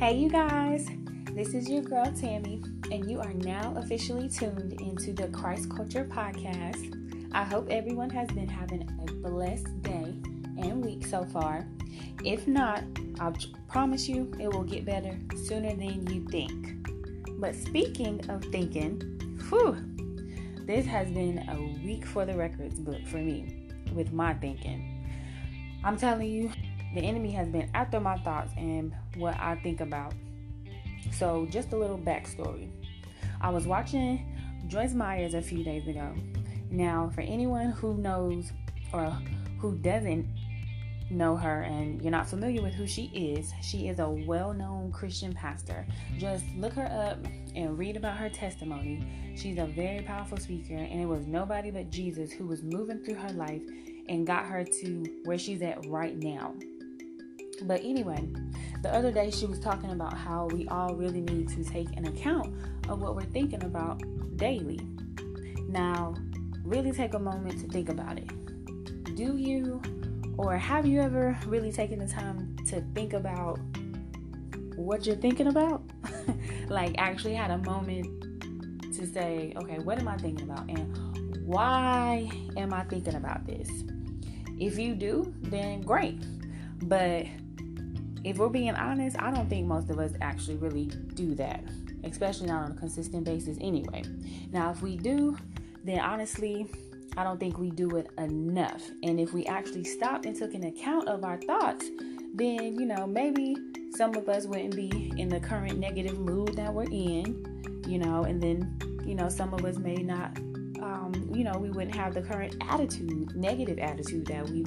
Hey, you guys, this is your girl Tammy, and you are now officially tuned into the Christ Culture Podcast. I hope everyone has been having a blessed day and week so far. If not, I promise you it will get better sooner than you think. But speaking of thinking, whew, this has been a week for the records book for me with my thinking. I'm telling you, the enemy has been after my thoughts and what I think about. So, just a little backstory. I was watching Joyce Myers a few days ago. Now, for anyone who knows or who doesn't know her and you're not familiar with who she is, she is a well known Christian pastor. Just look her up and read about her testimony. She's a very powerful speaker, and it was nobody but Jesus who was moving through her life and got her to where she's at right now. But anyway, the other day she was talking about how we all really need to take an account of what we're thinking about daily. Now, really take a moment to think about it. Do you or have you ever really taken the time to think about what you're thinking about? like, actually had a moment to say, okay, what am I thinking about? And why am I thinking about this? If you do, then great. But if we're being honest, I don't think most of us actually really do that, especially not on a consistent basis anyway. Now, if we do, then honestly, I don't think we do it enough. And if we actually stopped and took an account of our thoughts, then, you know, maybe some of us wouldn't be in the current negative mood that we're in, you know, and then, you know, some of us may not, um, you know, we wouldn't have the current attitude, negative attitude that we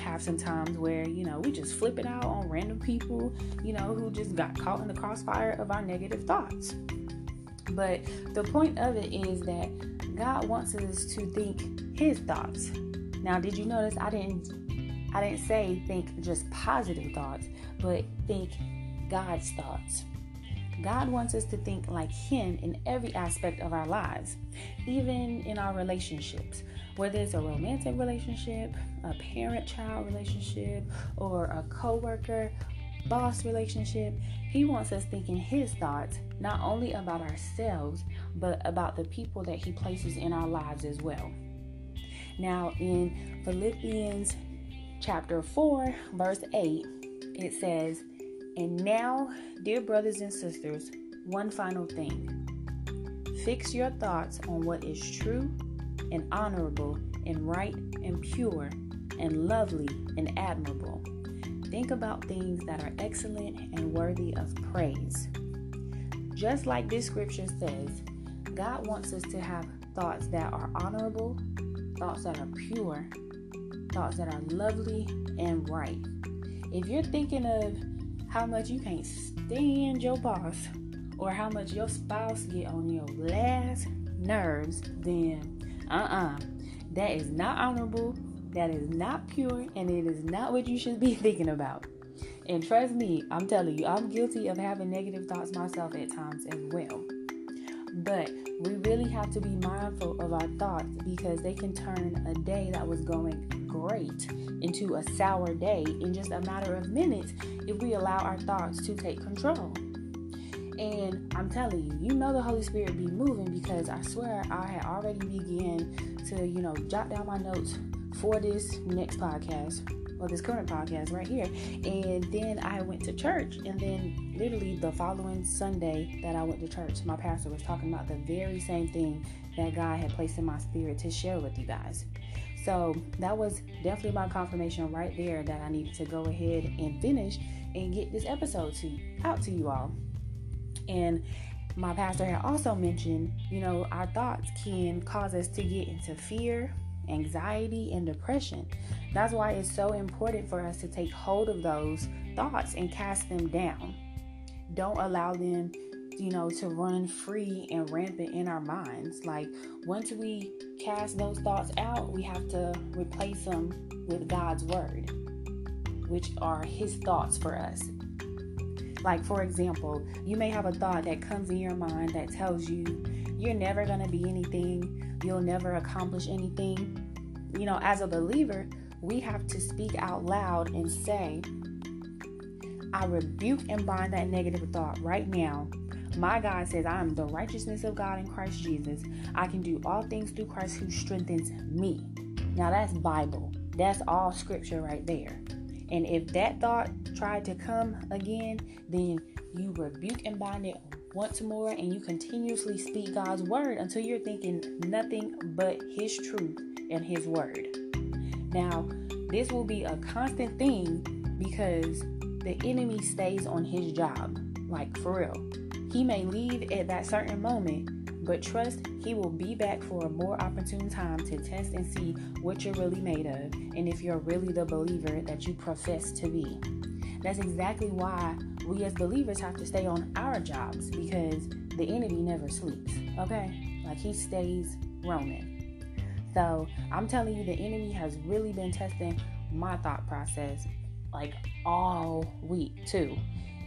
have sometimes where, you know, we just flip it out on random people, you know, who just got caught in the crossfire of our negative thoughts. But the point of it is that God wants us to think his thoughts. Now, did you notice I didn't I didn't say think just positive thoughts, but think God's thoughts. God wants us to think like Him in every aspect of our lives, even in our relationships, whether it's a romantic relationship, a parent child relationship, or a co worker boss relationship. He wants us thinking His thoughts, not only about ourselves, but about the people that He places in our lives as well. Now, in Philippians chapter 4, verse 8, it says, And now, dear brothers and sisters, one final thing. Fix your thoughts on what is true and honorable and right and pure and lovely and admirable. Think about things that are excellent and worthy of praise. Just like this scripture says, God wants us to have thoughts that are honorable, thoughts that are pure, thoughts that are lovely and right. If you're thinking of how much you can't stand your boss or how much your spouse get on your last nerves, then uh-uh. That is not honorable, that is not pure, and it is not what you should be thinking about. And trust me, I'm telling you, I'm guilty of having negative thoughts myself at times as well. But we really have to be mindful of our thoughts because they can turn a day that was going great into a sour day in just a matter of minutes if we allow our thoughts to take control. And I'm telling you, you know the Holy Spirit be moving because I swear I had already began to, you know, jot down my notes for this next podcast or this current podcast right here. And then I went to church, and then literally the following Sunday that I went to church, my pastor was talking about the very same thing that God had placed in my spirit to share with you guys. So that was definitely my confirmation right there that I needed to go ahead and finish and get this episode to out to you all. And my pastor had also mentioned, you know, our thoughts can cause us to get into fear, anxiety, and depression. That's why it's so important for us to take hold of those thoughts and cast them down. Don't allow them, you know, to run free and rampant in our minds. Like once we cast those thoughts out, we have to replace them with God's word, which are His thoughts for us. Like, for example, you may have a thought that comes in your mind that tells you you're never going to be anything, you'll never accomplish anything. You know, as a believer, we have to speak out loud and say, I rebuke and bind that negative thought right now. My God says, I am the righteousness of God in Christ Jesus. I can do all things through Christ who strengthens me. Now that's Bible. That's all scripture right there. And if that thought tried to come again, then you rebuke and bind it once more and you continuously speak God's word until you're thinking nothing but His truth and His word. Now, this will be a constant thing because the enemy stays on his job, like for real. He may leave at that certain moment, but trust he will be back for a more opportune time to test and see what you're really made of and if you're really the believer that you profess to be. That's exactly why we as believers have to stay on our jobs because the enemy never sleeps, okay? Like he stays roaming. So I'm telling you, the enemy has really been testing my thought process like all week too.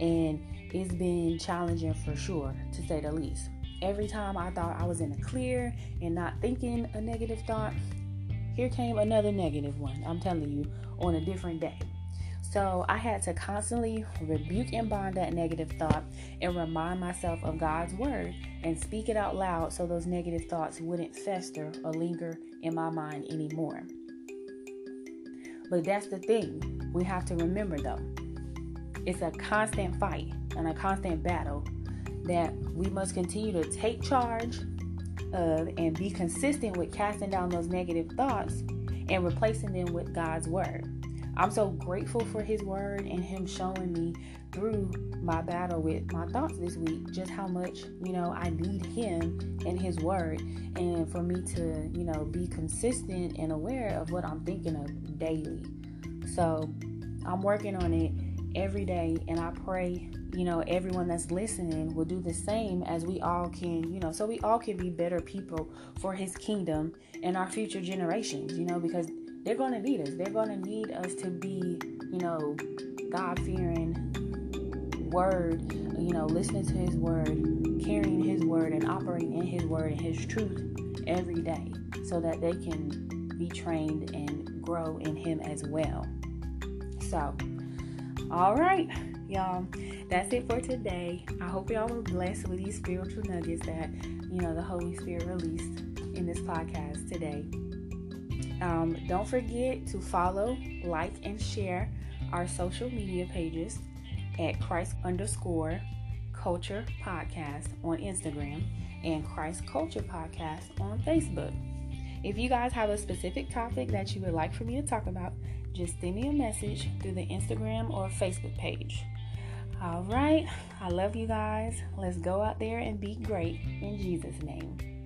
And it's been challenging for sure, to say the least. Every time I thought I was in a clear and not thinking a negative thought, here came another negative one. I'm telling you, on a different day. So I had to constantly rebuke and bind that negative thought and remind myself of God's word and speak it out loud so those negative thoughts wouldn't fester or linger in my mind anymore. But that's the thing we have to remember though. It's a constant fight and a constant battle that we must continue to take charge of and be consistent with casting down those negative thoughts and replacing them with God's word. I'm so grateful for His word and Him showing me through my battle with my thoughts this week just how much, you know, I need Him and His word and for me to, you know, be consistent and aware of what I'm thinking of daily. So I'm working on it every day and I pray you know everyone that's listening will do the same as we all can you know so we all can be better people for his kingdom and our future generations you know because they're going to need us. They're going to need us to be, you know, God fearing word, you know, listening to his word, carrying his word, and operating in his word and his truth every day so that they can be trained and grow in him as well. So, all right, y'all, that's it for today. I hope y'all were blessed with these spiritual nuggets that, you know, the Holy Spirit released in this podcast today. Um, don't forget to follow, like, and share our social media pages at Christ underscore culture podcast on Instagram and Christ Culture Podcast on Facebook. If you guys have a specific topic that you would like for me to talk about, just send me a message through the Instagram or Facebook page. All right, I love you guys. Let's go out there and be great in Jesus' name.